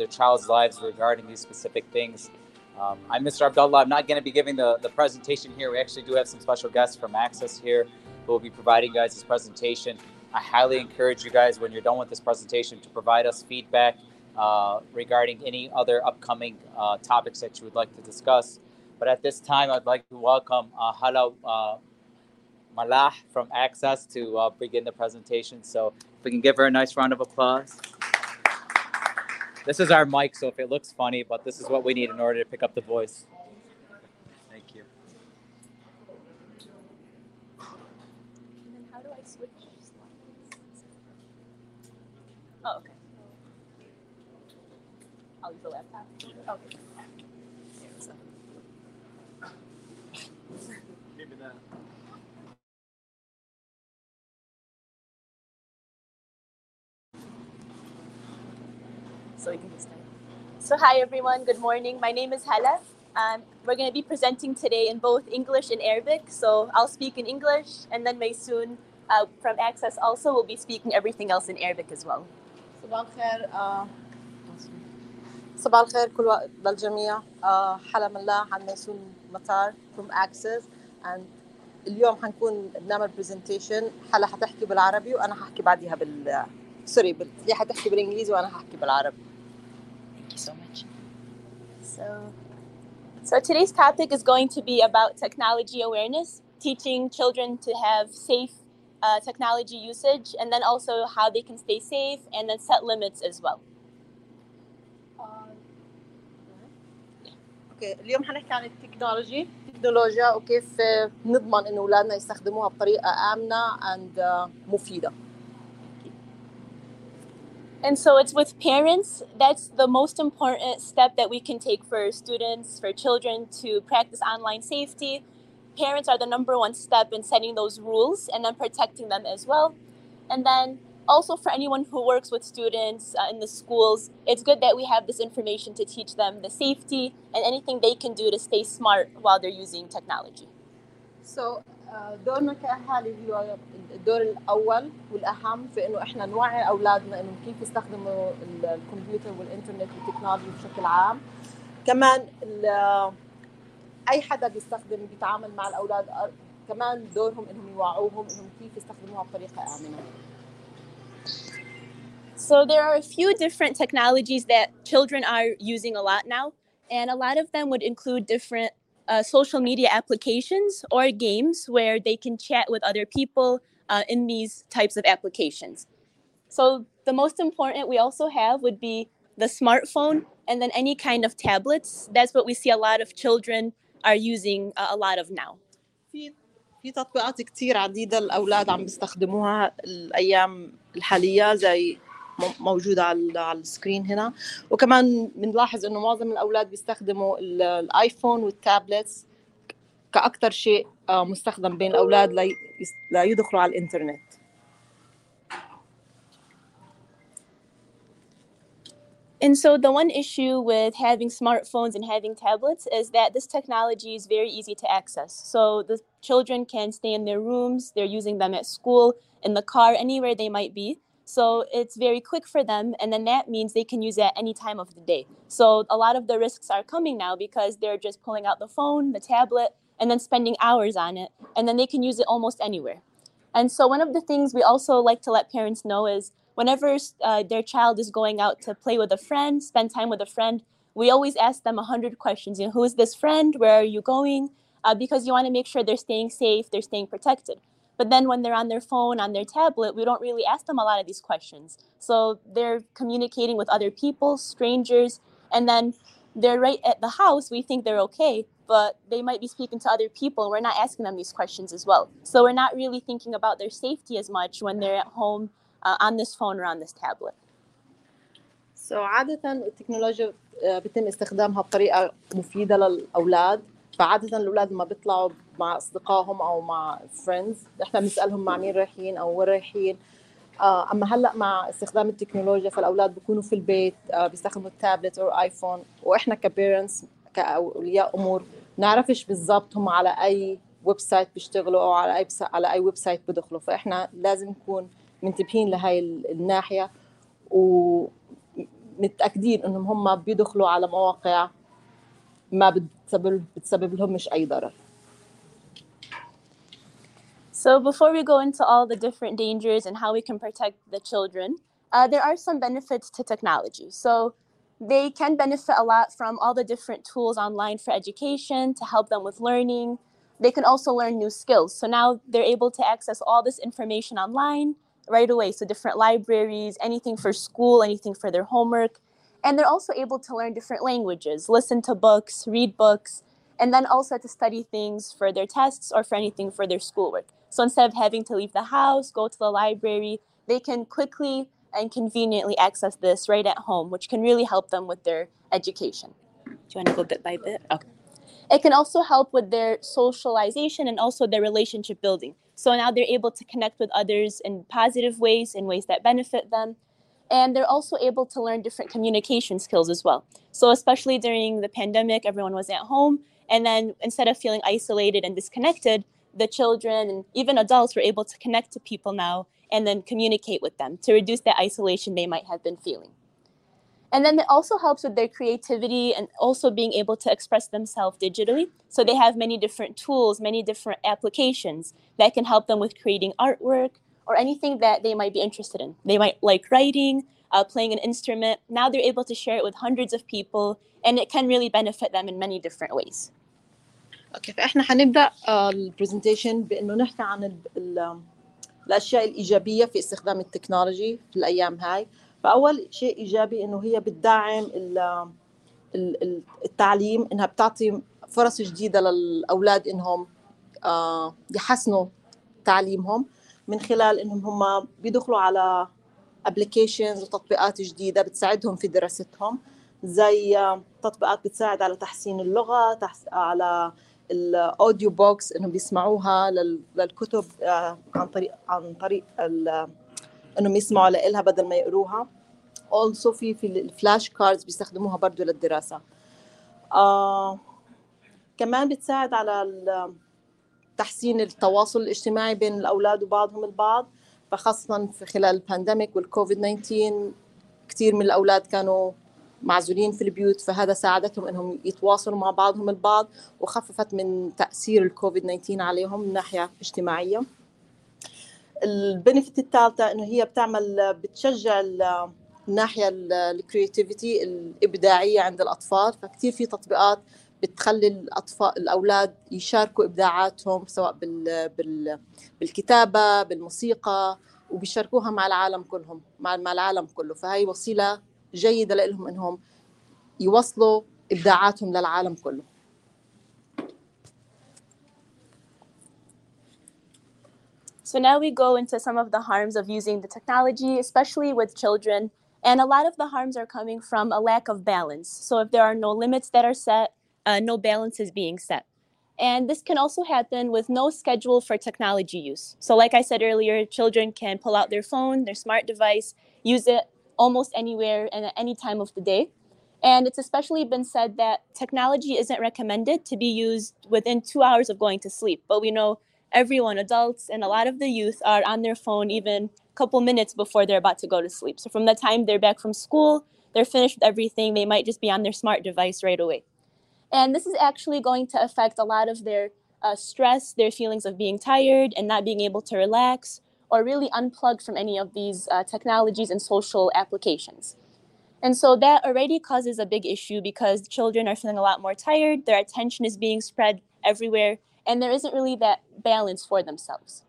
their child's lives regarding these specific things. Um, I'm Mr. Abdullah. I'm not going to be giving the, the presentation here. We actually do have some special guests from Access here who will be providing you guys this presentation. I highly encourage you guys, when you're done with this presentation, to provide us feedback uh, regarding any other upcoming uh, topics that you would like to discuss. But at this time, I'd like to welcome uh, Hala uh, Mallah from Access to uh, begin the presentation. So if we can give her a nice round of applause. This is our mic, so if it looks funny, but this is what we need in order to pick up the voice. Thank you. And then how do I switch slides? Oh, okay. I'll use the laptop. Okay. So we can just start. So hi everyone, good morning. My name is Hala. Um, we're going to be presenting today in both English and Arabic. So I'll speak in English, and then Maysoon uh, from Access also will be speaking everything else in Arabic as well. صباح الخير آه، صباح الخير كل وقت للجميع آه، حلا من الله عن ميسون مطار from Access and اليوم حنكون بنعمل برزنتيشن حلا حتحكي بالعربي وانا ححكي بعديها بال سوري بال... هي حتحكي بالانجليزي وانا ححكي بالعربي Thank you so much. So, so today's topic is going to be about technology awareness, teaching children to have safe uh, technology usage, and then also how they can stay safe and then set limits as well. اوكي اليوم حنحكي عن التكنولوجي التكنولوجيا وكيف آه، نضمن انه اولادنا يستخدموها بطريقه امنه and آه، مفيده and so it's with parents, that's the most important step that we can take for students, for children to practice online safety. Parents are the number one step in setting those rules and then protecting them as well. And then also for anyone who works with students uh, in the schools, it's good that we have this information to teach them the safety and anything they can do to stay smart while they're using technology. سو دورنا كأهالي هو الدور الأول والأهم في إنه إحنا نوعي أولادنا إنه كيف يستخدموا ال- الكمبيوتر والإنترنت والتكنولوجي بشكل عام. كمان أي حدا بيستخدم بيتعامل مع الأولاد أ- كمان دورهم إنهم يوعوهم إنهم كيف يستخدموها بطريقة آمنة. So there are a few different technologies that children are using a lot now, and a lot of them would include different uh, social media applications or games where they can chat with other people uh, in these types of applications. So the most important we also have would be the smartphone and then any kind of tablets. That's what we see a lot of children are using uh, a lot of now. في في تطبيقات كتير عديدة الأولاد عم بيستخدموها الأيام الحالية زي م- موجودة على على السكرين هنا وكمان بنلاحظ إنه معظم الأولاد بيستخدموا ال- الآيفون والتابلتس كأكثر شيء آه، مستخدم بين الأولاد لي- ليدخلوا على الإنترنت And so the one issue with having smartphones and having tablets is that this technology is very easy to access. So the children can stay in their rooms, they're using them at school, in the car, anywhere they might be. So it's very quick for them, and then that means they can use it at any time of the day. So a lot of the risks are coming now because they're just pulling out the phone, the tablet, and then spending hours on it, and then they can use it almost anywhere. And so one of the things we also like to let parents know is whenever uh, their child is going out to play with a friend, spend time with a friend, we always ask them 100 questions. You know, who is this friend? Where are you going? Uh, because you want to make sure they're staying safe, they're staying protected. But then when they're on their phone, on their tablet, we don't really ask them a lot of these questions. So they're communicating with other people, strangers, and then they're right at the house. We think they're okay, but they might be speaking to other people. and We're not asking them these questions as well. So we're not really thinking about their safety as much when they're at home uh, on this phone or on this tablet. سو so, عادة التكنولوجيا آه، بيتم استخدامها بطريقة مفيدة للأولاد فعادة الأولاد لما بيطلعوا مع أصدقائهم أو مع فريندز إحنا بنسألهم مع مين رايحين أو وين رايحين. آه، أما هلأ مع استخدام التكنولوجيا فالأولاد بيكونوا في البيت آه، بيستخدموا التابلت أو آيفون وإحنا كبيرنتس كأولياء أمور نعرفش بالضبط هم على أي ويب سايت بيشتغلوا أو على أي على أي ويب سايت بدخلوا فإحنا لازم نكون منتبهين لهاي ال- الناحية و متأكدين إنهم هم بيدخلوا على مواقع ما بتسبب بتسبب لهم مش اي ضرر So before we go into all the different dangers and how we can protect the children, uh, there are some benefits to technology. So they can benefit a lot from all the different tools online for education to help them with learning. They can also learn new skills. So now they're able to access all this information online right away. So different libraries, anything for school, anything for their homework. And they're also able to learn different languages, listen to books, read books, and then also to study things for their tests or for anything for their schoolwork. So instead of having to leave the house, go to the library, they can quickly and conveniently access this right at home, which can really help them with their education. Do you want to go bit by bit? Okay. It can also help with their socialization and also their relationship building. So now they're able to connect with others in positive ways, in ways that benefit them. And they're also able to learn different communication skills as well. So, especially during the pandemic, everyone was at home. And then instead of feeling isolated and disconnected, the children and even adults were able to connect to people now and then communicate with them to reduce that isolation they might have been feeling. And then it also helps with their creativity and also being able to express themselves digitally. So they have many different tools, many different applications that can help them with creating artwork or anything that they might be interested in. They might like writing, uh, playing an instrument. Now they're able to share it with hundreds of people, and it can really benefit them in many different ways. أوكي فاحنا حنبدا البرزنتيشن بانه نحكي عن ال ال الاشياء الايجابيه في استخدام التكنولوجي في الأيام هاي فاول شيء ايجابي انه هي بتدعم التعليم انها بتعطي فرص جديده للاولاد انهم يحسنوا تعليمهم من خلال إنهم هم بيدخلوا على ابلكيشنز وتطبيقات جديدة بتساعدهم في دراستهم زي تطبيقات بتساعد على تحسين اللغة على الأوديو بوكس انهم بيسمعوها للكتب عن طريق عن طريق إنهم يسمعوا لها بدل ما يقروها. Also في في الفلاش كاردز بيستخدموها برضه للدراسة. آه كمان بتساعد على تحسين التواصل الاجتماعي بين الأولاد وبعضهم البعض فخاصة في خلال البانديميك والكوفيد 19 كثير من الأولاد كانوا معزولين في البيوت فهذا ساعدتهم إنهم يتواصلوا مع بعضهم البعض وخففت من تأثير الكوفيد 19 عليهم من ناحية اجتماعية. البنفيت الثالثة إنه هي بتعمل بتشجع الناحيه الكرياتيفيتي الإبداعية عند الأطفال فكتير في تطبيقات بتخلي الاطفال الاولاد يشاركوا ابداعاتهم سواء بال... بال... بالكتابه بالموسيقى وبيشاركوها مع العالم كلهم مع مع العالم كله فهي وسيله جيده لهم انهم يوصلوا ابداعاتهم للعالم كله So now we go into some of the harms of using the technology, especially with children. And a lot of the harms are coming from a lack of balance. So if there are no limits that are set, uh, no balance is being set. And this can also happen with no schedule for technology use. So, like I said earlier, children can pull out their phone, their smart device, use it almost anywhere and at any time of the day. And it's especially been said that technology isn't recommended to be used within two hours of going to sleep. But we know everyone, adults and a lot of the youth, are on their phone even a couple minutes before they're about to go to sleep. So, from the time they're back from school, they're finished with everything, they might just be on their smart device right away. And this is actually going to affect a lot of their uh, stress, their feelings of being tired and not being able to relax, or really unplug from any of these uh, technologies and social applications. And so that already causes a big issue because children are feeling a lot more tired, their attention is being spread everywhere, and there isn't really that balance for themselves.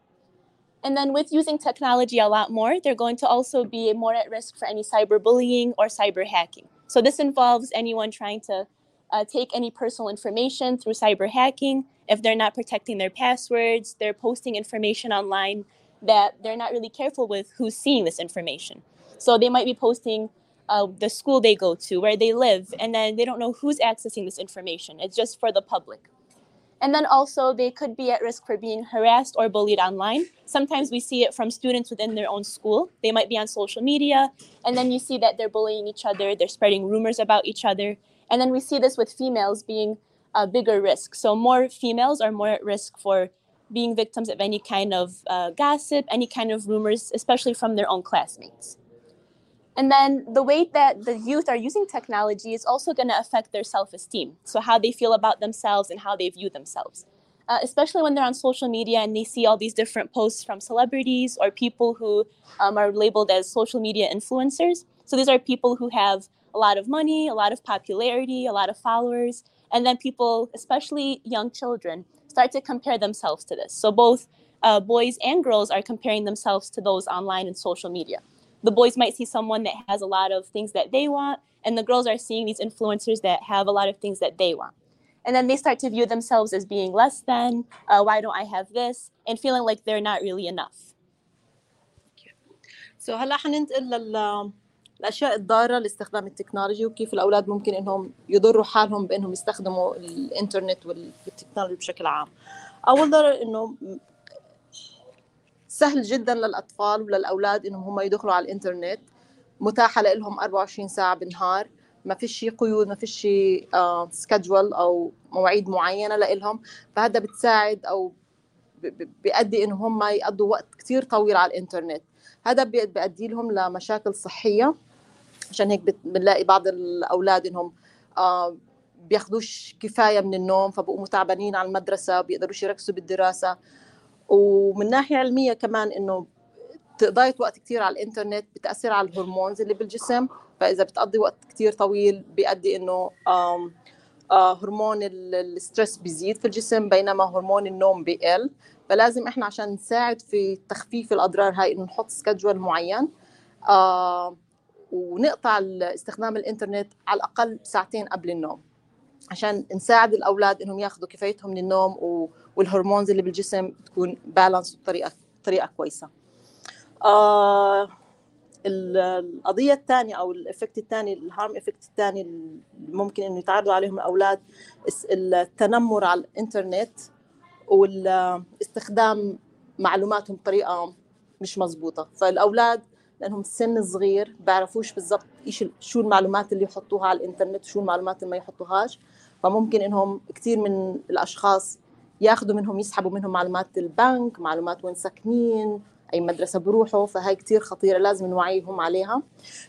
And then with using technology a lot more, they're going to also be more at risk for any cyberbullying or cyber hacking. So this involves anyone trying to uh, take any personal information through cyber hacking. If they're not protecting their passwords, they're posting information online that they're not really careful with who's seeing this information. So they might be posting uh, the school they go to, where they live, and then they don't know who's accessing this information. It's just for the public. And then also, they could be at risk for being harassed or bullied online. Sometimes we see it from students within their own school. They might be on social media, and then you see that they're bullying each other, they're spreading rumors about each other. And then we see this with females being a bigger risk. So, more females are more at risk for being victims of any kind of uh, gossip, any kind of rumors, especially from their own classmates. And then the way that the youth are using technology is also going to affect their self esteem. So, how they feel about themselves and how they view themselves. Uh, especially when they're on social media and they see all these different posts from celebrities or people who um, are labeled as social media influencers. So, these are people who have a lot of money, a lot of popularity, a lot of followers. And then people, especially young children, start to compare themselves to this. So, both uh, boys and girls are comparing themselves to those online and social media the boys might see someone that has a lot of things that they want, and the girls are seeing these influencers that have a lot of things that they want. And then they start to view themselves as being less than, uh, why don't I have this, and feeling like they're not really enough. سو so هلا حننتقل لل الأشياء الضارة لاستخدام التكنولوجي وكيف الأولاد ممكن إنهم يضروا حالهم بإنهم يستخدموا الإنترنت والتكنولوجي بشكل عام. أول ضرر إنه سهل جدا للأطفال وللأولاد إنهم هم يدخلوا على الإنترنت متاحة لهم 24 ساعة بالنهار ما فيش قيود ما فيش سكجول أو مواعيد معينة لهم فهذا بتساعد أو بيؤدي انهم هم يقضوا وقت كثير طويل على الإنترنت هذا بيؤدي لهم لمشاكل صحية عشان هيك بنلاقي بعض الأولاد إنهم بياخذوش كفاية من النوم فبقوا تعبانين على المدرسة بيقدروش يركزوا بالدراسة. ومن ناحية علمية كمان إنه تقضية وقت كثير على الإنترنت بتأثر على الهرمونز اللي بالجسم. فإذا بتقضي وقت كثير طويل بيؤدي إنه هرمون الستريس بيزيد في الجسم بينما هرمون النوم بيقل. فلازم إحنا عشان نساعد في تخفيف الأضرار هاي إنه نحط سكجول معين. آه ونقطع استخدام الإنترنت على الأقل ساعتين قبل النوم عشان نساعد الأولاد إنهم ياخذوا كفايتهم و والهرمونز اللي بالجسم تكون بالانس بطريقه طريقه كويسة. آه القضية الثانية أو الإفكت الثاني الهارم افكت الثاني ممكن إنه يتعرضوا عليهم الأولاد التنمر على الإنترنت واستخدام معلوماتهم بطريقة مش مزبوطه فالأولاد لأنهم السن صغير بيعرفوش بالضبط إيش شو المعلومات اللي يحطوها على الإنترنت وشو المعلومات اللي ما يحطوهاش. فممكن إنهم كثير من الأشخاص ياخذوا منهم يسحبوا منهم معلومات البنك معلومات وين ساكنين أي مدرسة بروحوا. فهي كثير خطيرة لازم نوعيهم عليها.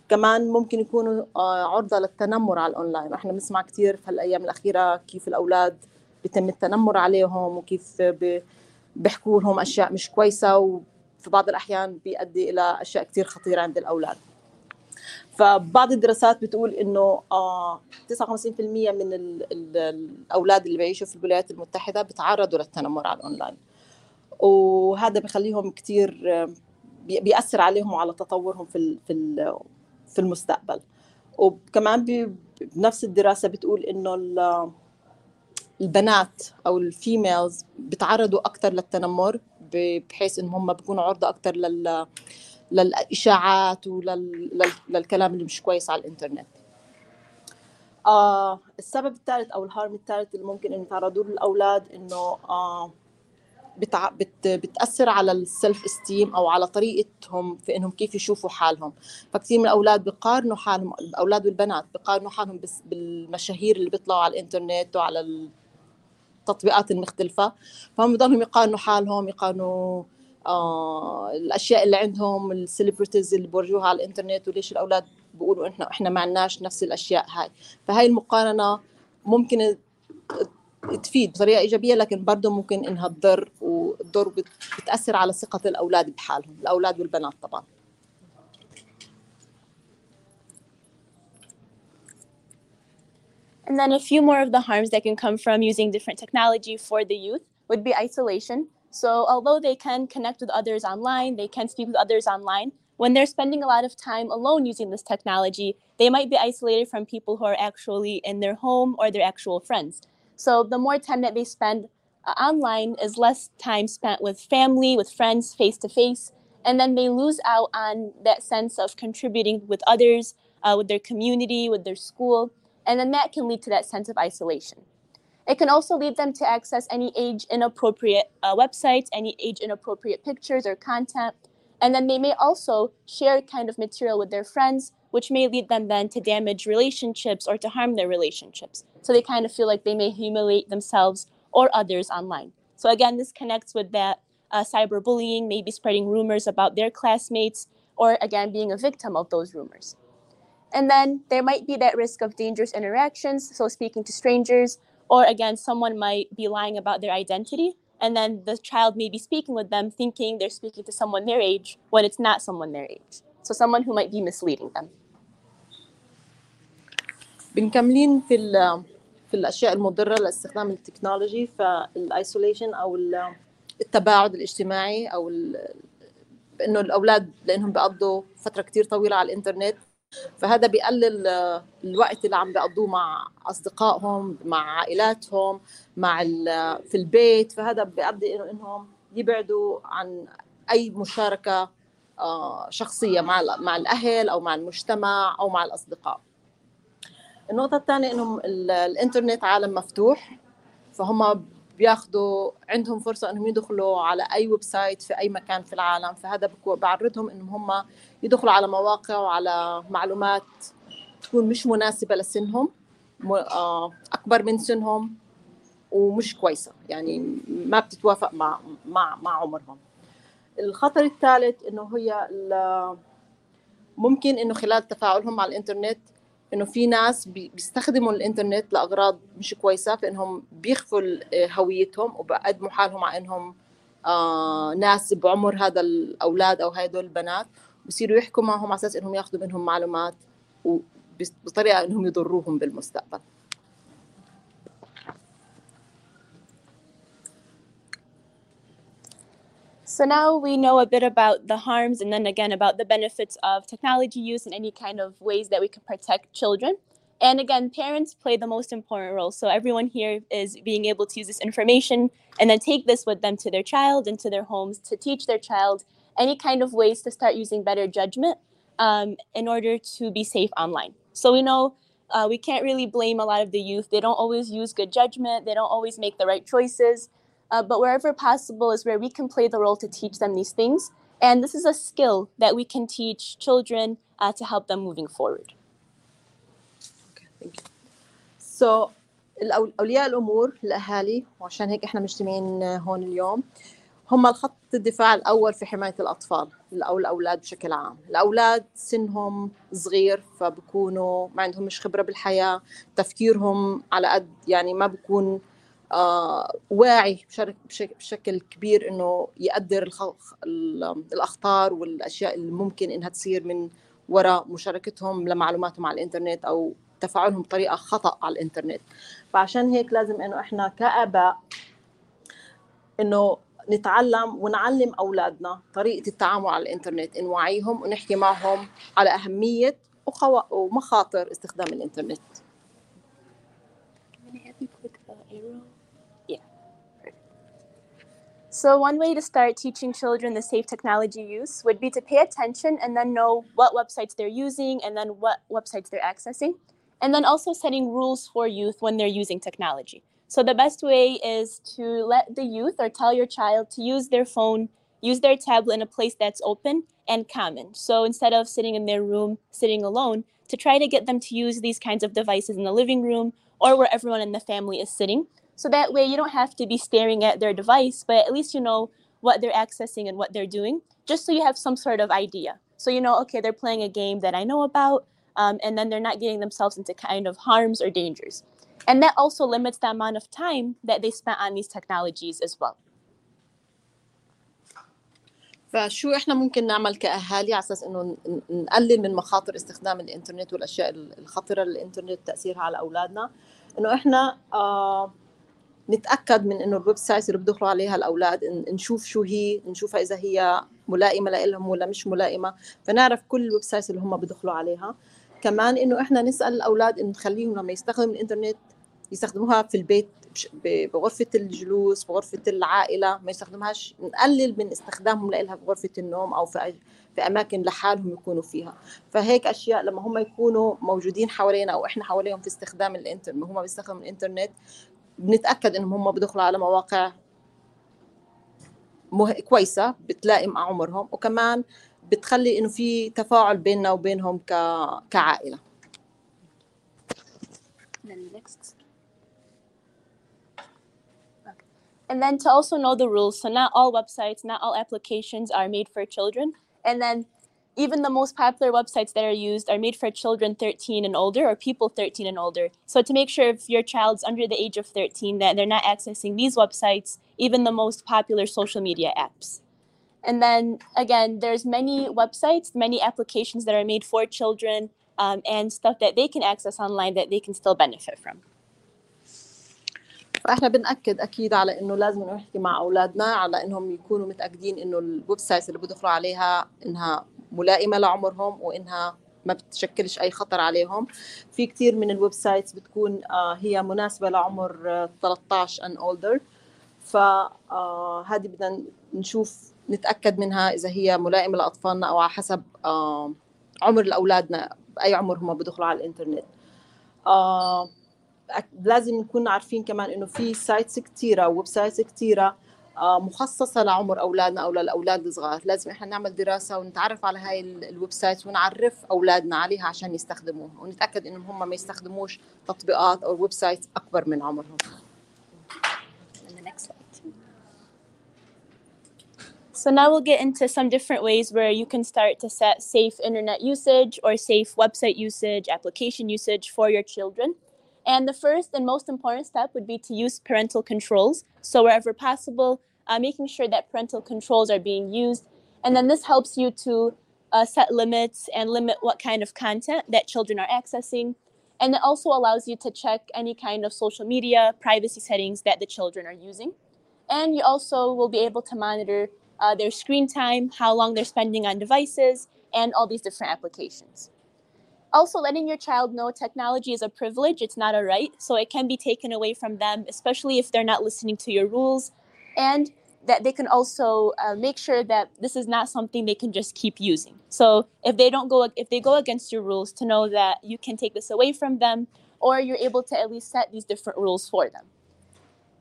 كمان ممكن يكونوا عرضة للتنمر على الأونلاين. إحنا بنسمع كثير في الأيام الأخيرة كيف الأولاد بيتم التنمر عليهم وكيف بيحكوا لهم أشياء مش كويسة وفي بعض الأحيان بيؤدي إلى أشياء كثير خطيرة عند الأولاد. فبعض الدراسات بتقول إنه 59% آه، من الأولاد اللي بيعيشوا في الولايات المتحدة بيتعرضوا للتنمر على الأونلاين. وهذا بخليهم كثير بيأثر عليهم وعلى تطورهم في في في المستقبل. وكمان بنفس الدراسة بتقول إنه البنات أو الفيميلز بيتعرضوا أكثر للتنمر بحيث انهم هم بيكونوا عرضة أكثر لل للإشاعات وللكلام اللي مش كويس على الإنترنت. آه السبب الثالث أو الهارم الثالث اللي ممكن إنه يتعرضوا له الأولاد إنه آه بتع... بت... بتأثر على السلف استيم أو على طريقتهم في إنهم كيف يشوفوا حالهم. فكثير من الأولاد بقارنوا حالهم الأولاد والبنات بقارنوا حالهم بس بالمشاهير اللي بيطلعوا على الإنترنت وعلى التطبيقات المختلفة. فهم بضلهم يقارنوا حالهم يقارنوا آه الأشياء اللي عندهم السليبرتيز اللي بورجوها على الإنترنت وليش الأولاد بيقولوا إحنا إحنا ما عندناش نفس الأشياء هاي. فهاي المقارنة ممكن تفيد بطريقة إيجابية لكن برضه ممكن إنها تضر وتضر بتأثر على ثقة الأولاد بحالهم الأولاد والبنات طبعا. And then a few more of the harms that can come from using different technology for the youth would be isolation. So, although they can connect with others online, they can speak with others online, when they're spending a lot of time alone using this technology, they might be isolated from people who are actually in their home or their actual friends. So, the more time that they spend uh, online is less time spent with family, with friends, face to face, and then they lose out on that sense of contributing with others, uh, with their community, with their school, and then that can lead to that sense of isolation. It can also lead them to access any age inappropriate uh, websites, any age inappropriate pictures or content. And then they may also share kind of material with their friends, which may lead them then to damage relationships or to harm their relationships. So they kind of feel like they may humiliate themselves or others online. So again, this connects with that uh, cyberbullying, maybe spreading rumors about their classmates, or again being a victim of those rumors. And then there might be that risk of dangerous interactions, so speaking to strangers, or again, someone might be lying about their identity, and then the child may be speaking with them thinking they're speaking to someone their age when it's not someone their age. So someone who might be misleading them. بنكملين في ال- في الاشياء المضره لاستخدام التكنولوجي فالايسوليشن او ال- التباعد الاجتماعي او ال- انه الاولاد لانهم بيقضوا فتره كتير طويله على الانترنت فهذا بيقلل آه، الوقت اللي عم بيقضوه مع أصدقائهم مع عائلاتهم مع ال- في البيت. فهذا انه إنهم يبعدوا عن أي مشاركة آه، شخصية مع مع الأهل أو مع المجتمع أو مع الأصدقاء. النقطة الثانية إنهم ال- الإنترنت عالم مفتوح. فهم بياخذوا عندهم فرصة إنهم يدخلوا على أي ويب سايت في أي مكان في العالم. فهذا بعرضهم إنهم هم يدخلوا على مواقع وعلى معلومات تكون مش مناسبة لسنهم آه، أكبر من سنهم ومش كويسة يعني ما بتتوافق مع مع مع عمرهم. الخطر الثالث إنه هي ممكن إنه خلال تفاعلهم مع الإنترنت إنه في ناس بي- بيستخدموا الإنترنت لأغراض مش كويسة فإنهم بيخفوا ال- هويتهم وبقدموا حالهم على إنهم آه ناس بعمر هذا الأولاد أو هدول البنات. بصيروا يحكوا معهم على اساس انهم ياخذوا منهم معلومات وبس- بطريقه انهم يضروهم بالمستقبل So now we know a bit about the harms and then again about the benefits of technology use and any kind of ways that we can protect children. And again, parents play the most important role. So everyone here is being able to use this information and then take this with them to their child and to their homes to teach their child any kind of ways to start using better judgment um, in order to be safe online. So we know uh, we can't really blame a lot of the youth. They don't always use good judgment. They don't always make the right choices. Uh, but wherever possible is where we can play the role to teach them these things. And this is a skill that we can teach children uh, to help them moving forward. سو so, اولياء الامور الاهالي وعشان هيك احنا مجتمعين هون اليوم هم الخط الدفاع الأول في حماية الأطفال أو الأولاد بشكل عام. الأولاد سنهم صغير فبكونوا ما عندهم مش خبرة بالحياة تفكيرهم على قد يعني ما بكون آه واعي بشكل كبير إنه يقدر الأخطار والأشياء اللي ممكن إنها تصير من وراء مشاركتهم لمعلوماتهم على الإنترنت أو تفاعلهم بطريقة خطأ على الإنترنت. فعشان هيك لازم إنه إحنا كآباء إنه نتعلم ونعلم اولادنا طريقه التعامل على الانترنت نوعيهم ونحكي معهم على اهميه وخوا- ومخاطر استخدام? Yeah. So, one way to start teaching children the safe technology use would be to pay attention and then know what websites they're using and then what websites they're accessing. And then also setting rules for youth when they're using technology. So, the best way is to let the youth or tell your child to use their phone, use their tablet in a place that's open and common. So, instead of sitting in their room, sitting alone, to try to get them to use these kinds of devices in the living room or where everyone in the family is sitting. So that way you don't have to be staring at their device, but at least you know what they're accessing and what they're doing, just so you have some sort of idea. So you know, okay, they're playing a game that I know about, um, and then they're not getting themselves into kind of harms or dangers. And that also limits the amount of time that they spent on these technologies as well. فشو إحنا ممكن نعمل كأهالي على أساس إنه نقلل من مخاطر استخدام الإنترنت والأشياء الخطرة للانترنت تأثيرها على أولادنا إنه إحنا آه نتأكد من إنه الويب سايت اللي بدخلوا عليها الأولاد نشوف شو هي نشوفها إذا هي ملائمة لهم ولا مش ملائمة فنعرف كل الويب سايتس اللي هم بدخلوا عليها كمان إنه إحنا نسأل الأولاد انه نخليهم لما يستخدموا الإنترنت يستخدموها في البيت بغرفة الجلوس بغرفة العائلة ما يستخدموهاش. نقلل من استخدامهم لها في غرفة النوم أو في في أماكن لحالهم يكونوا فيها. فهيك أشياء لما هم يكونوا موجودين حوالينا أو إحنا حواليهم في استخدام الإنترنت هم بيستخدموا الإنترنت بنتأكد إنهم هم بدخلوا على مواقع مه... كويسة بتلائم مع عمرهم وكمان بتخلي إنه في تفاعل بيننا وبينهم ك... كعائلة. Then next. And then to also know the rules. So not all websites, not all applications are made for children. And then even the most popular websites that are used are made for children 13 and older or people 13 and older. So to make sure if your child's under the age of 13 that they're not accessing these websites, even the most popular social media apps. And then again, there's many websites, many applications that are made for children um, and stuff that they can access online that they can still benefit from. فاحنا بنأكد أكيد على إنه لازم نحكي مع أولادنا على إنهم يكونوا متأكدين إنه الويب سايتس اللي بدخلوا عليها إنها ملائمة لعمرهم وإنها ما بتشكلش أي خطر عليهم. في كثير من الويب سايتس بتكون آه هي مناسبة لعمر آه 13 and older. فهذه بدنا نشوف نتأكد منها إذا هي ملائمة لأطفالنا أو على حسب آه عمر اولادنا بأي عمر هم بدخلوا على الإنترنت. آه لازم نكون عارفين كمان إنه في سايتس كثيره ويب سايتس كثيره مخصصة لعمر أولادنا أو للأولاد الصغار. لازم إحنا نعمل دراسة ونتعرف على هاي الويب سايتس ونعرف أولادنا عليها عشان يستخدموها. ونتأكد إنهم هم ما يستخدموش تطبيقات أو ويب سايتس أكبر من عمرهم. So now we'll get into some different ways where you can start to set safe internet usage or safe website usage, application usage for your children. And the first and most important step would be to use parental controls. So, wherever possible, uh, making sure that parental controls are being used. And then this helps you to uh, set limits and limit what kind of content that children are accessing. And it also allows you to check any kind of social media privacy settings that the children are using. And you also will be able to monitor uh, their screen time, how long they're spending on devices, and all these different applications. Also, letting your child know technology is a privilege, it's not a right. So it can be taken away from them, especially if they're not listening to your rules. And that they can also uh, make sure that this is not something they can just keep using. So if they don't go, if they go against your rules, to know that you can take this away from them, or you're able to at least set these different rules for them.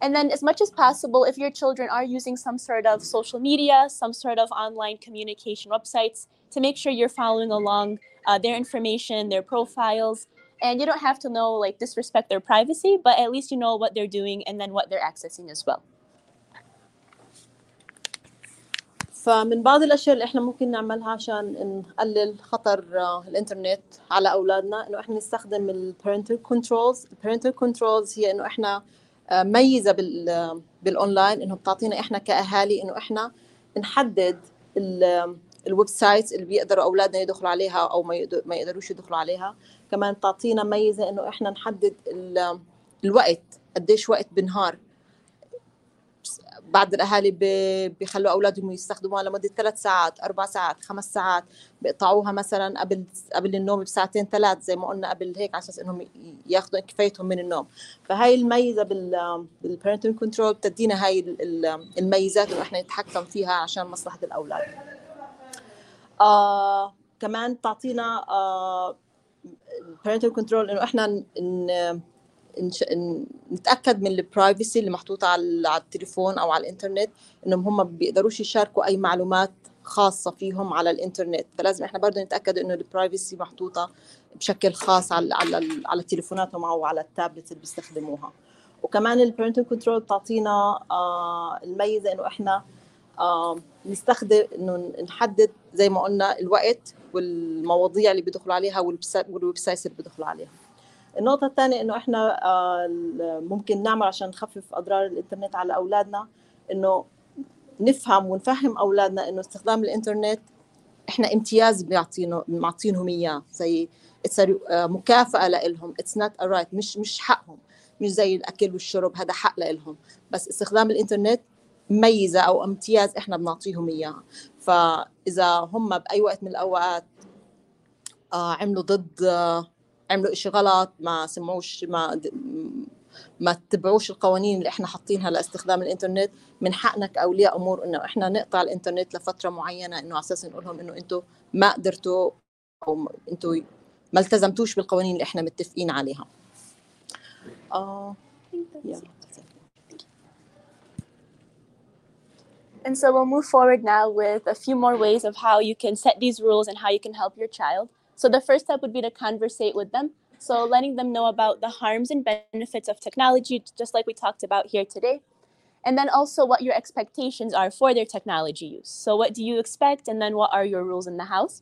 And then, as much as possible, if your children are using some sort of social media, some sort of online communication websites, to make sure you're following along uh, their information, their profiles. And you don't have to know, like, disrespect their privacy, but at least you know what they're doing and then what they're accessing as well. فمن بعض الاشياء اللي احنا ممكن نعملها عشان نقلل خطر الانترنت على اولادنا انه احنا نستخدم البارنتال كنترولز البارنتال كنترولز هي انه احنا ميزه بال بالاونلاين انه بتعطينا احنا كاهالي انه احنا نحدد الويب سايتس اللي بيقدروا أولادنا يدخلوا عليها أو ما يقدروش يدخلوا عليها. كمان بتعطينا ميزة إنه إحنا نحدد الوقت قديش وقت بالنهار بعض الأهالي بيخلوا أولادهم يستخدموها لمدة ثلاث ساعات أربع ساعات خمس ساعات. بيقطعوها مثلا قبل قبل النوم بساعتين ثلاث زي ما قلنا قبل هيك على أساس انهم ياخذوا كفايتهم من النوم. فهاي الميزة بال بالبارنتال كنترول بتدينا هاي الميزات انه إحنا نتحكم فيها عشان مصلحة الأولاد. آه كمان بتعطينا آه البارنتال كنترول إنه إحنا نتأكد من البرايفسي اللي محطوطه على التليفون أو على الإنترنت إنهم هم بيقدروش يشاركوا أي معلومات خاصة فيهم على الإنترنت. فلازم إحنا برضه نتأكد إنه البرايفسي محطوطة بشكل خاص على على على تليفوناتهم أو على التابلت اللي بيستخدموها. وكمان البارنتال كنترول بتعطينا الميزة إنه إحنا آه نستخدم إنه نحدد زي ما قلنا الوقت والمواضيع اللي بيدخلوا عليها والويب سايتس اللي بيدخلوا عليها. النقطة الثانية إنه إحنا ممكن نعمل عشان نخفف أضرار الإنترنت على أولادنا إنه نفهم ونفهم أولادنا إنه استخدام الإنترنت إحنا امتياز بيعطينه معطينهم إياه. زي مكافأة لإلهم. اتس نوت رايت مش مش حقهم. مش زي الأكل والشرب. هذا حق لإلهم. بس استخدام الإنترنت ميزة أو امتياز إحنا بنعطيهم إياها فإذا هم بأي وقت من الأوقات عملوا ضد عملوا إشي غلط ما سمعوش ما ما تتبعوش القوانين اللي إحنا حاطينها لاستخدام الإنترنت من حقنا كاولياء أمور إنه إحنا نقطع الإنترنت لفترة معينة إنه على أساس نقول لهم إنه أنتم ما قدرتوا أو أنتم ما التزمتوش بالقوانين اللي إحنا متفقين عليها. Yeah. And so we'll move forward now with a few more ways of how you can set these rules and how you can help your child. So the first step would be to conversate with them. So letting them know about the harms and benefits of technology, just like we talked about here today. And then also what your expectations are for their technology use. So what do you expect? And then what are your rules in the house?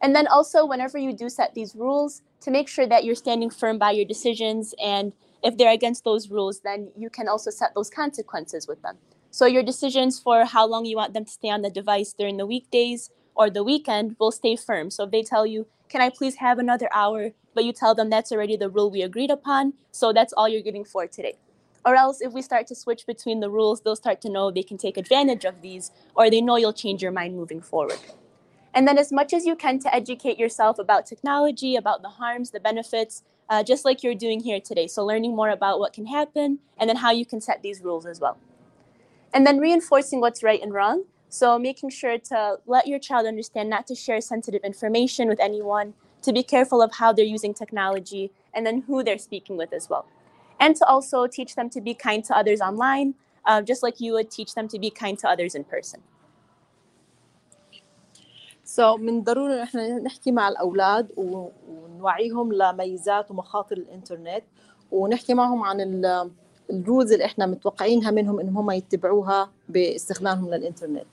And then also, whenever you do set these rules, to make sure that you're standing firm by your decisions. And if they're against those rules, then you can also set those consequences with them. So your decisions for how long you want them to stay on the device during the weekdays or the weekend will stay firm. So if they tell you, can I please have another hour? But you tell them that's already the rule we agreed upon. So that's all you're getting for today. Or else, if we start to switch between the rules, they'll start to know they can take advantage of these, or they know you'll change your mind moving forward. And then, as much as you can, to educate yourself about technology, about the harms, the benefits, uh, just like you're doing here today. So, learning more about what can happen and then how you can set these rules as well. And then, reinforcing what's right and wrong. So, making sure to let your child understand not to share sensitive information with anyone, to be careful of how they're using technology, and then who they're speaking with as well. And to also teach them to be kind to others online, uh, just like you would teach them to be kind to others in person. سو so, من ضروري احنا نحكي مع الاولاد ونوعيهم لميزات ومخاطر الانترنت ونحكي معهم عن الرولز اللي إحنا متوقعينها منهم انهم هم يتبعوها باستخدامهم للإنترنت.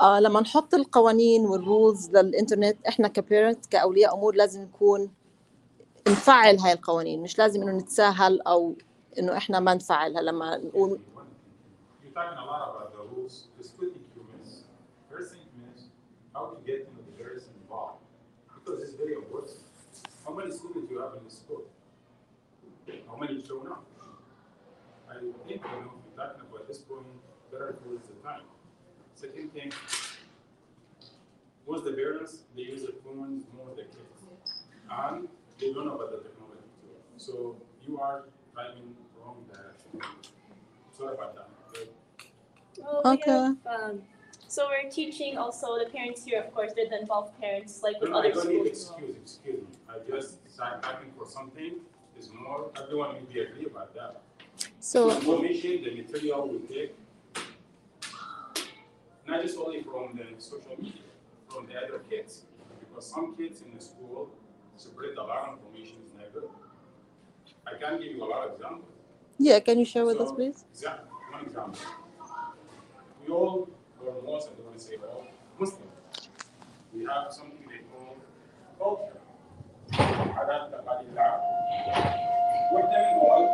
آه لما نحط القوانين والرولز للإنترنت إحنا كبيرنت كأولياء أمور لازم نكون نفعل هاي القوانين. مش لازم إنه نتساهل أو إنه إحنا ما نفعلها. لما نقول how many students you have in the school? How many showing up? I think you know you're talking about this point. Better towards the time. Second thing, most the parents they use the phones more than kids, and they don't know about the technology. So you are driving wrong direction. Sorry about that. Well, we Okay. have, um, so we're teaching also the parents here, of course, they're the involved parents, like with No, I other don't need schools. as excuse, excuse me. I just started asking for something. It's more, everyone will be agree about that. So the information, the material we take, not just only from the social media, from the other kids, because some kids in the school spread a lot of information is not. I can give you a lot of examples. Yeah, can you share with so, us, please? Yeah, One example. We all, or most, I don't want to say all, Muslim. We have something they call culture. What they want,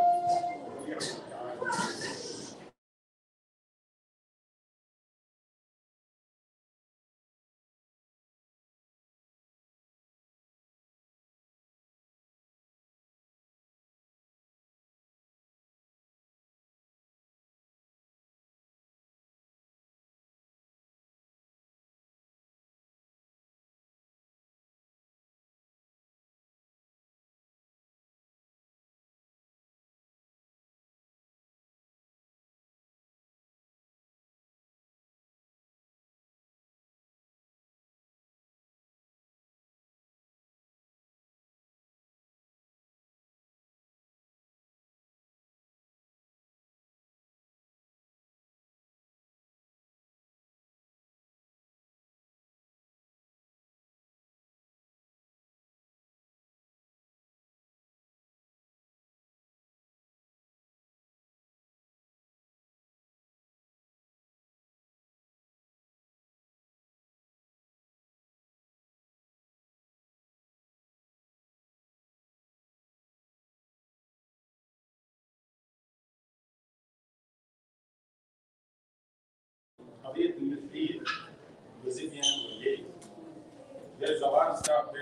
Timothy, Lusinian, There is a one stop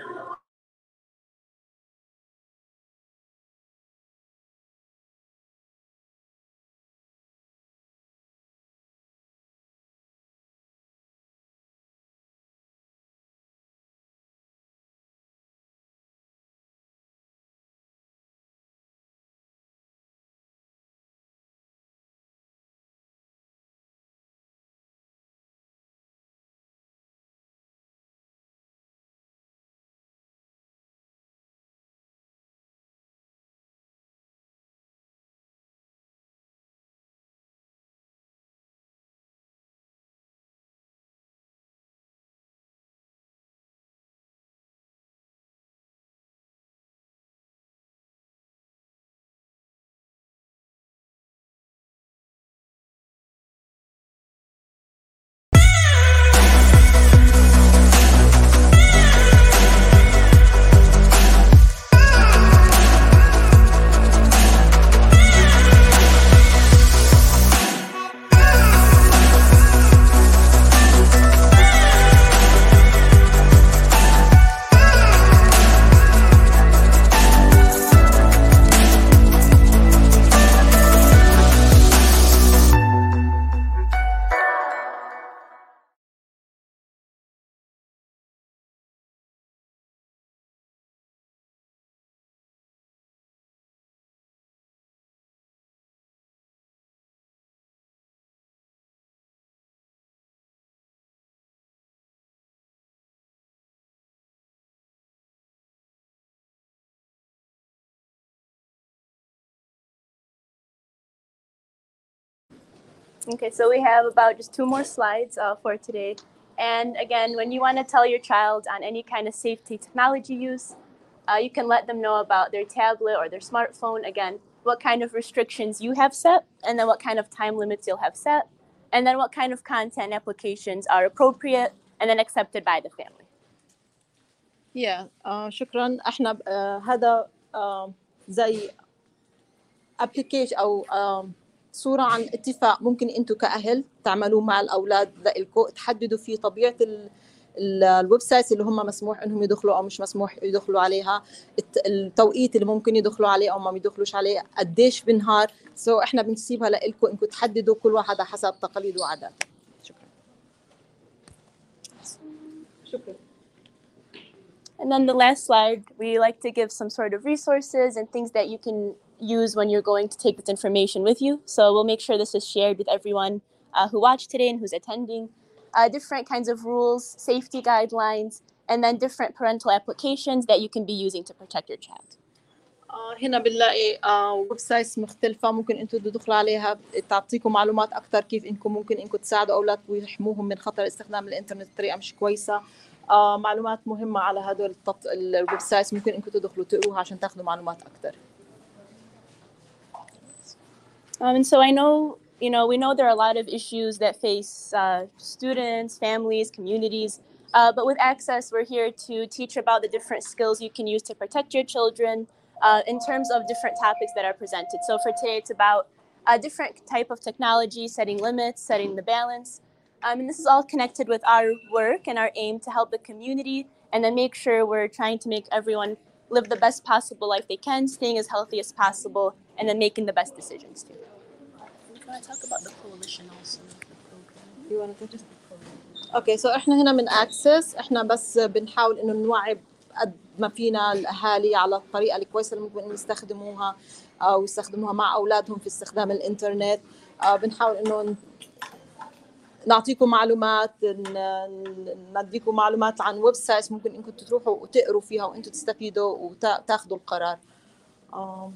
Okay, so we have about just two more slides uh, for today. And again, when you want to tell your child on any kind of safety technology use, uh, you can let them know about their tablet or their smartphone. Again, what kind of restrictions you have set, and then what kind of time limits you'll have set, and then what kind of content applications are appropriate and then accepted by the family. يا آه شكرا احنا ب- آه هذا آه زي ابلكيشن او آه صورة عن اتفاق ممكن أنتم كأهل تعملوه مع الأولاد لإلكم تحددوا فيه طبيعة ال- ال- الويب سايتس اللي هم مسموح إنهم يدخلوا أو مش مسموح يدخلوا عليها الت- التوقيت اللي ممكن يدخلوا عليه أو ما يدخلوش عليه قديش بالنهار سو إحنا بنسيبها لإلكم انكم تحددوا كل واحد حسب تقاليده وعاداته شكرا. شكرا. And then the last slide, we like to give some sort of resources and things that you can use when you're going to take this information with you. So we'll make sure this is shared with everyone uh, who watched today and who's attending. Uh, different kinds of rules, safety guidelines, and then different parental applications that you can be using to protect your child. آه، هنا بنلاقي آه، ويب سايتس مختلفة ممكن انتم تدخلوا عليها تعطيكم معلومات أكثر كيف انكم ممكن انكم تساعدوا أولادكم ويحموهم من خطر استخدام الإنترنت بطريقة مش كويسة آه، معلومات مهمة على هدول التط... الويب سايتس ممكن انكم تدخلوا تقروها عشان تاخذوا معلومات أكثر Um, and so I know, you know, we know there are a lot of issues that face uh, students, families, communities. Uh, but with Access, we're here to teach about the different skills you can use to protect your children uh, in terms of different topics that are presented. So for today, it's about a different type of technology, setting limits, setting the balance. Um, and this is all connected with our work and our aim to help the community and then make sure we're trying to make everyone live the best possible life they can, staying as healthy as possible, and then making the best decisions too. Want to talk about the coalition also. You? أوكي سو إحنا هنا من اكسس إحنا بس بنحاول إنه نوعي قد ما فينا الأهالي على الطريقة الكويسة اللي ممكن يستخدموها أو يستخدموها مع أولادهم في استخدام الإنترنت آه، بنحاول إنه نعطيكم معلومات نديكم معلومات عن ويب سايتس ممكن إنكم تروحوا وتقروا فيها وإنتم تستفيدوا وتاخذوا القرار آه،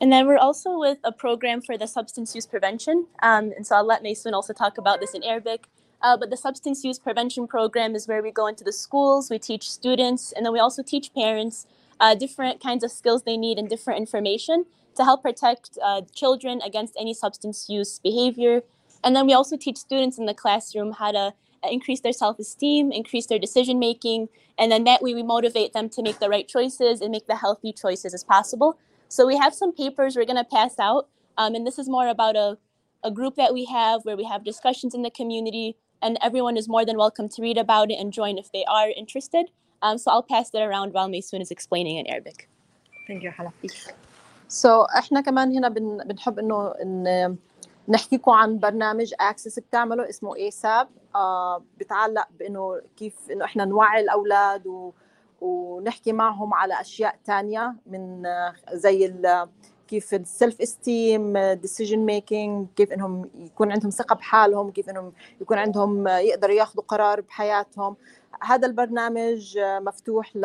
and then we're also with a program for the substance use prevention. Um, and so I'll let Maysoon also talk about this in Arabic. Uh, but the substance use prevention program is where we go into the schools, we teach students, and then we also teach parents uh, different kinds of skills they need and different information to help protect uh, children against any substance use behavior. And then we also teach students in the classroom how to increase their self esteem, increase their decision making, and then that way we motivate them to make the right choices and make the healthy choices as possible. So we have some papers we're going to pass out, um, and this is more about a, a group that we have where we have discussions in the community, and everyone is more than welcome to read about it and join if they are interested. Um, so I'll pass that around while Maysoon is explaining in Arabic. Thank you حلا سو so, احنا كمان هنا بن, بنحب انه إن نحكيكم عن برنامج اكسس بتعمله اسمه ايساب آه بتعلق بإنه كيف إنه إحنا نوعي الأولاد و ونحكي معهم على أشياء تانية من آه، زي ال- كيف السيلف استيم ديسيجن ميكينج كيف إنهم يكون عندهم ثقة بحالهم كيف إنهم يكون عندهم آه، يقدروا ياخذوا قرار بحياتهم. هذا البرنامج مفتوح ل...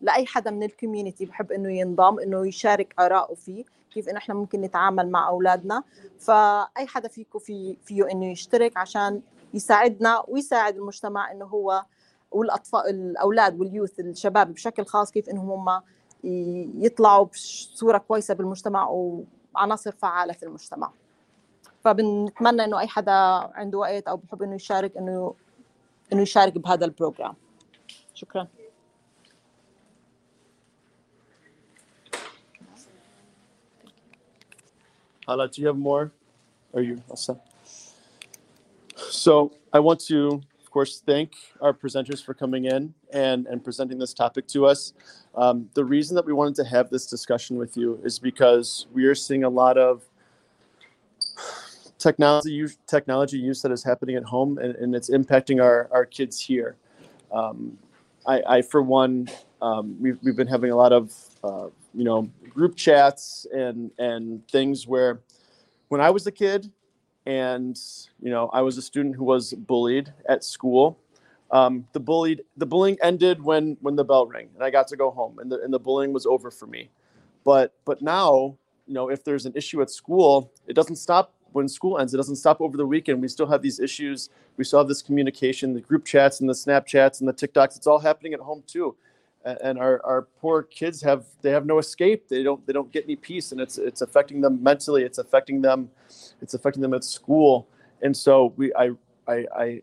لأي حدا من الكوميونتي بحب إنه ينضم إنه يشارك آراءه فيه كيف إنه إحنا ممكن نتعامل مع أولادنا. فأي حدا فيكم في فيه إنه يشترك عشان يساعدنا ويساعد المجتمع إنه هو والأطفال الأولاد واليوث الشباب بشكل خاص كيف انهم هم يطلعوا بصورة كويسة بالمجتمع وعناصر فعالة في المجتمع. فبنتمنى إنه أي حدا عنده وقت أو بحب إنه يشارك إنه انه يشارك بهذا البروجرام شكرا Hala, do you have more? Are you all set? So I want to, of course, thank our presenters for coming in and, and presenting this topic to us. Um, the reason that we wanted to have this discussion with you is because we are seeing a lot of technology use, technology use that is happening at home and, and it's impacting our, our kids here. Um, I, I, for one, um, we've, we've been having a lot of, uh, you know, group chats and, and things where when I was a kid and, you know, I was a student who was bullied at school, um, the bullied, the bullying ended when, when the bell rang and I got to go home and the, and the bullying was over for me. But, but now you know, if there's an issue at school, it doesn't stop when school ends. It doesn't stop over the weekend. We still have these issues. We still have this communication, the group chats and the Snapchats and the TikToks. It's all happening at home too. And our, our poor kids have they have no escape. They don't they don't get any peace, and it's it's affecting them mentally. It's affecting them, it's affecting them at school. And so we I I, I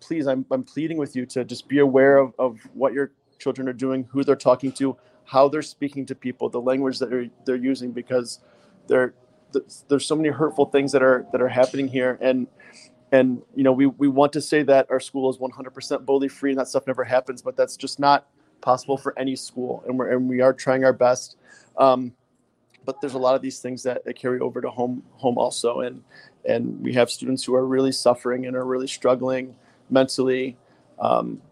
please I'm I'm pleading with you to just be aware of, of what your children are doing, who they're talking to, how they're speaking to people, the language that they're, they're using, because there th- there's so many hurtful things that are that are happening here, and and you know we we want to say that our school is 100% bully free and that stuff never happens, but that's just not possible for any school, and we're and we are trying our best. Um, but there's a lot of these things that, that carry over to home home also, and and we have students who are really suffering and are really struggling mentally. Um,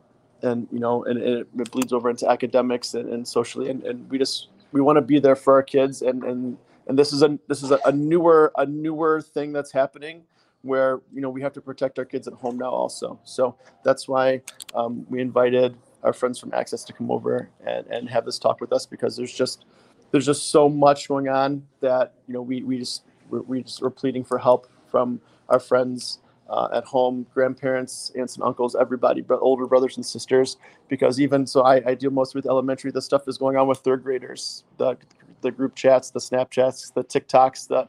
and you know, and, and it, bleeds over into academics and, and socially, and, and we just we want to be there for our kids, and and and this is a this is a, a newer a newer thing that's happening where you know we have to protect our kids at home now also. So that's why um, we invited our friends from Access to come over and, and have this talk with us because there's just there's just so much going on that you know we we just we're, we just we're pleading for help from our friends uh, at home, grandparents, aunts and uncles, everybody, but older brothers and sisters. Because even so, I, I deal most with elementary. The stuff is going on with third graders, the the group chats, the Snapchats, the TikToks, the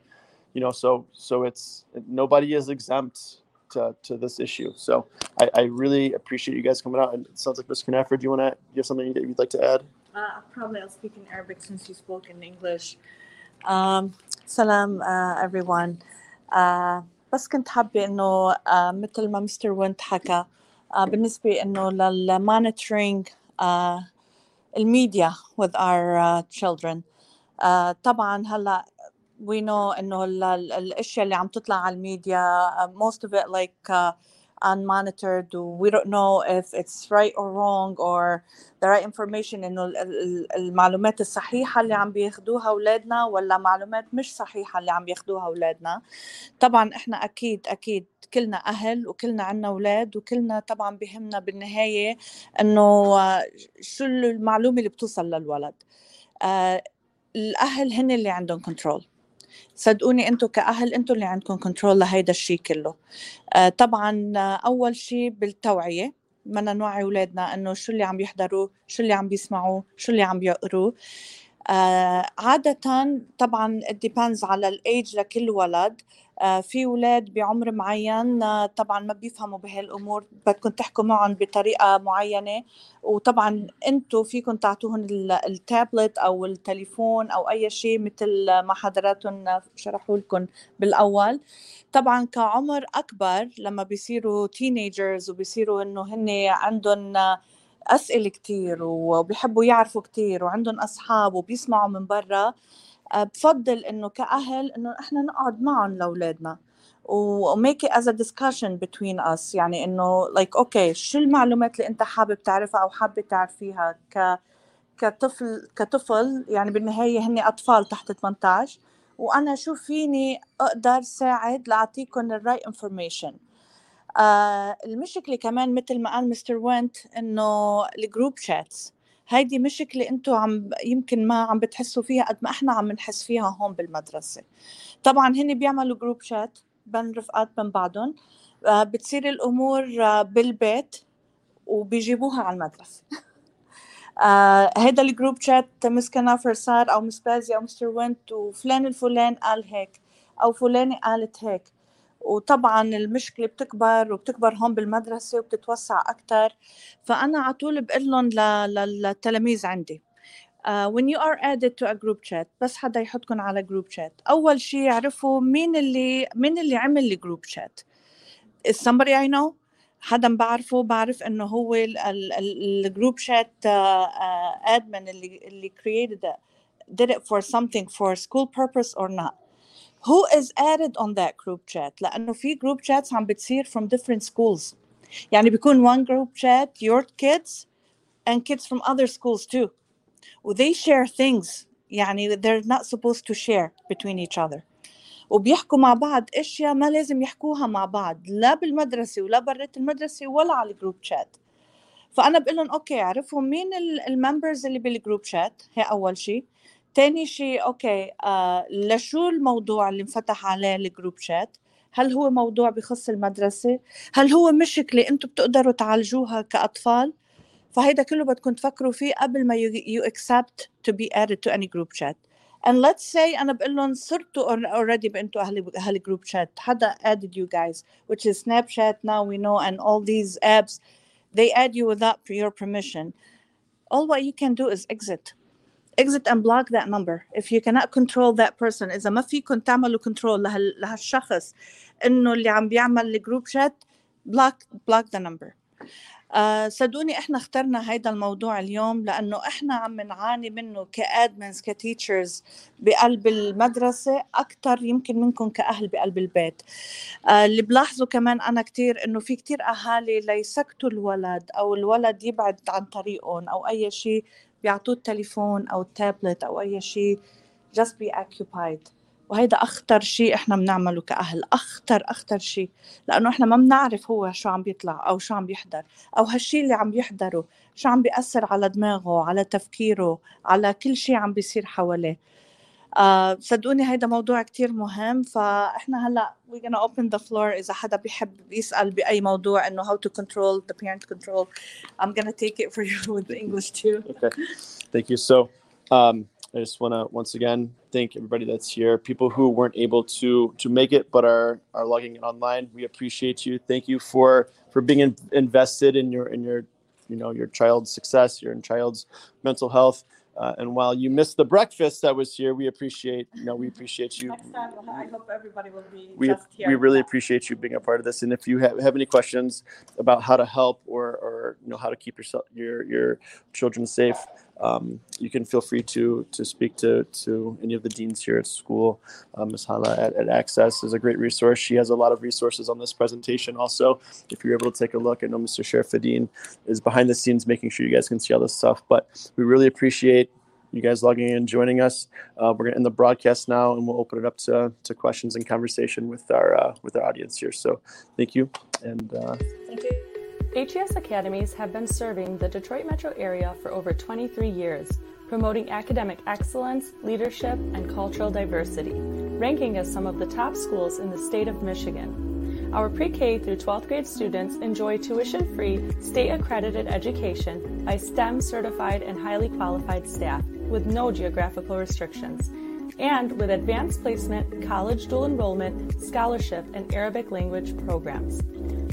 you know. So so it's nobody is exempt to, to this issue. So I, I really appreciate you guys coming out. And it sounds like Mr. Knafford, do you want to you have something that you'd like to add? Uh, probably I'll speak in Arabic since you spoke in English. Um, salam uh, everyone. Uh, بس كنت حابة إنه uh, مثل ما مستر وينت حكى uh, بالنسبة إنه للمونيتورينج uh, الميديا with our uh, children uh, طبعا هلأ we know إنه ال- ال- الأشياء اللي عم تطلع على الميديا uh, most of it like uh, unmonitored we don't know if it's right or wrong or the right information إنه ال- ال- المعلومات الصحيحة اللي عم بياخدوها أولادنا ولا معلومات مش صحيحة اللي عم بياخدوها أولادنا. طبعا إحنا أكيد أكيد كلنا أهل وكلنا عنا أولاد وكلنا طبعا بهمنا بالنهاية إنه آه، شو المعلومة اللي بتوصل للولد. آه، الأهل هن اللي عندهم كنترول صدقوني أنتم كأهل أنتم اللي عندكم كنترول لهيدا الشيء كله. آه، طبعا آه، أول شيء بالتوعية بدنا نوعي أولادنا إنه شو اللي عم يحضروا شو اللي عم بيسمعوا شو اللي عم بيقروا آه عادة طبعا depends على الايج لكل ولد. آه في ولاد بعمر معين آه طبعا ما بيفهموا بهالأمور بدكم تحكوا معهم بطريقة معينة. وطبعا أنتم فيكم تعطوهم ال- التابلت أو التليفون أو أي شيء مثل ما حضراتهم شرحوا لكم بالأول. طبعا كعمر أكبر لما بيصيروا تينيجرز وبيصيروا إنه هن عندهم أسئلة كتير وبيحبوا يعرفوا كتير وعندهم أصحاب وبيسمعوا من برا آه، بفضل إنه كأهل إنه إحنا نقعد معهم لأولادنا. وميك it as a discussion between us يعني إنه like أوكي شو المعلومات اللي أنت حابب تعرفها أو حابة تعرفيها ك كطفل كطفل؟ يعني بالنهاية هن أطفال تحت 18 وأنا شو فيني أقدر ساعد لاعطيكم الرايت انفورميشن آه المشكلة كمان مثل ما قال مستر وينت إنه الجروب شاتس هيدي مشكلة أنتم عم يمكن ما عم بتحسوا فيها قد ما إحنا عم نحس فيها هون بالمدرسة. طبعا هن بيعملوا جروب شات بين رفقات من بعضهم آه بتصير الأمور آه بالبيت وبيجيبوها على المدرسة. آه هيدا الجروب شات مس كنافر صار أو مس بازي أو مستر وينت وفلان الفلان قال هيك أو فلانة قالت هيك. وطبعا المشكلة بتكبر وبتكبر هون بالمدرسة وبتتوسع أكثر فأنا على طول بقول لهم للتلاميذ عندي Uh, when you are added to a group chat بس حدا يحطكم على جروب شات أول شيء يعرفوا مين اللي مين اللي عمل الجروب شات is somebody I know حدا بعرفه بعرف إنه هو الجروب شات admin اللي اللي created it. Did it for something for school purpose or not. who is added on that group chat لانه في group chats عم بتصير from different schools يعني بيكون one group chat your kids and kids from other schools too they share things يعني they're not supposed to share between each other وبيحكوا مع بعض اشياء ما لازم يحكوها مع بعض لا بالمدرسه ولا برات المدرسه ولا على الجروب شات فانا بقول لهم اوكي عرفوا مين الممبرز اللي بالجروب شات هي اول شيء تاني شيء أوكي آه لشو الموضوع اللي انفتح عليه الجروب شات؟ هل هو موضوع بخص المدرسة؟ هل هو مشكلة أنتم بتقدروا تعالجوها كأطفال؟ فهيدا كله بدكم تفكروا فيه قبل ما you, you accept to be added to any group chat. And let's say أنا بقول لهم صرتوا already بأنتوا أهل أهل جروب شات حدا added you guys which is Snapchat now we know and all these apps. They add you without your permission. All what you can do is exit. Exit and block that number. If you cannot control that person إذا ما فيكم تعملوا control لهال, لهالشخص إنه اللي عم بيعمل الجروب شات block block the number. آه صدقوني إحنا اخترنا هيدا الموضوع اليوم لأنه إحنا عم نعاني منه كادمنز كتيتشرز بقلب المدرسة أكثر يمكن منكم كأهل بقلب البيت. آه اللي بلاحظه كمان أنا كثير إنه في كثير أهالي ليسكتوا الولد أو الولد يبعد عن طريقهم أو أي شيء بيعطوه التليفون أو التابلت أو أي شيء just be occupied. وهيدا أخطر شيء إحنا بنعمله كأهل أخطر أخطر شيء. لأنه إحنا ما بنعرف هو شو عم بيطلع أو شو عم بيحضر أو هالشيء اللي عم يحضره شو عم بيأثر على دماغه على تفكيره على كل شيء عم بيصير حواليه. آه صدقوني هيدا موضوع كتير مهم فاحنا هلا we're gonna open the floor اذا حدا بيحب يسال باي موضوع انه how to control the parent control I'm gonna take it for you with the English too Okay, thank you. So, um, I just want to once again thank everybody that's here. People who weren't able to to make it but are are logging in online. We appreciate you. Thank you for for being in, invested in your in your you know your child's success, your child's mental health. Uh, and while you missed the breakfast that was here, we appreciate you know we appreciate you. next time I hope everybody will be We just here we really appreciate you being a part of this. And if you have, have any questions about how to help or or you know how to keep yourself your your children safe, um, you can feel free to to speak to to any of the deans here at school. Um, Ms. Hala at, at Access is a great resource. She has a lot of resources on this presentation. Also, if you're able to take a look, I know Mr. Sheriff Fadeen is behind the scenes making sure you guys can see all this stuff. But we really appreciate you guys logging in joining us. Uh, we're gonna end the broadcast now, and we'll open it up to to questions and conversation with our uh, with our audience here. So, thank you, and uh, HES Academies have been serving the Detroit metro area for over 23 years, promoting academic excellence, leadership, and cultural diversity, ranking as some of the top schools in the state of Michigan. Our pre K through 12th grade students enjoy tuition free, state accredited education by STEM certified and highly qualified staff with no geographical restrictions, and with advanced placement, college dual enrollment, scholarship, and Arabic language programs.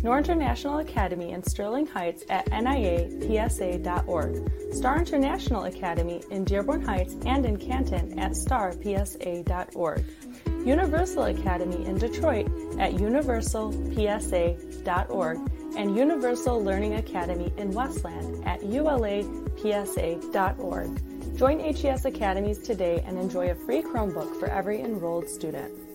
Noor International Academy in Sterling Heights at niapsa.org, Star International Academy in Dearborn Heights and in Canton at starpsa.org, Universal Academy in Detroit at universalpsa.org, and Universal Learning Academy in Westland at ulapsa.org. Join HES Academies today and enjoy a free Chromebook for every enrolled student.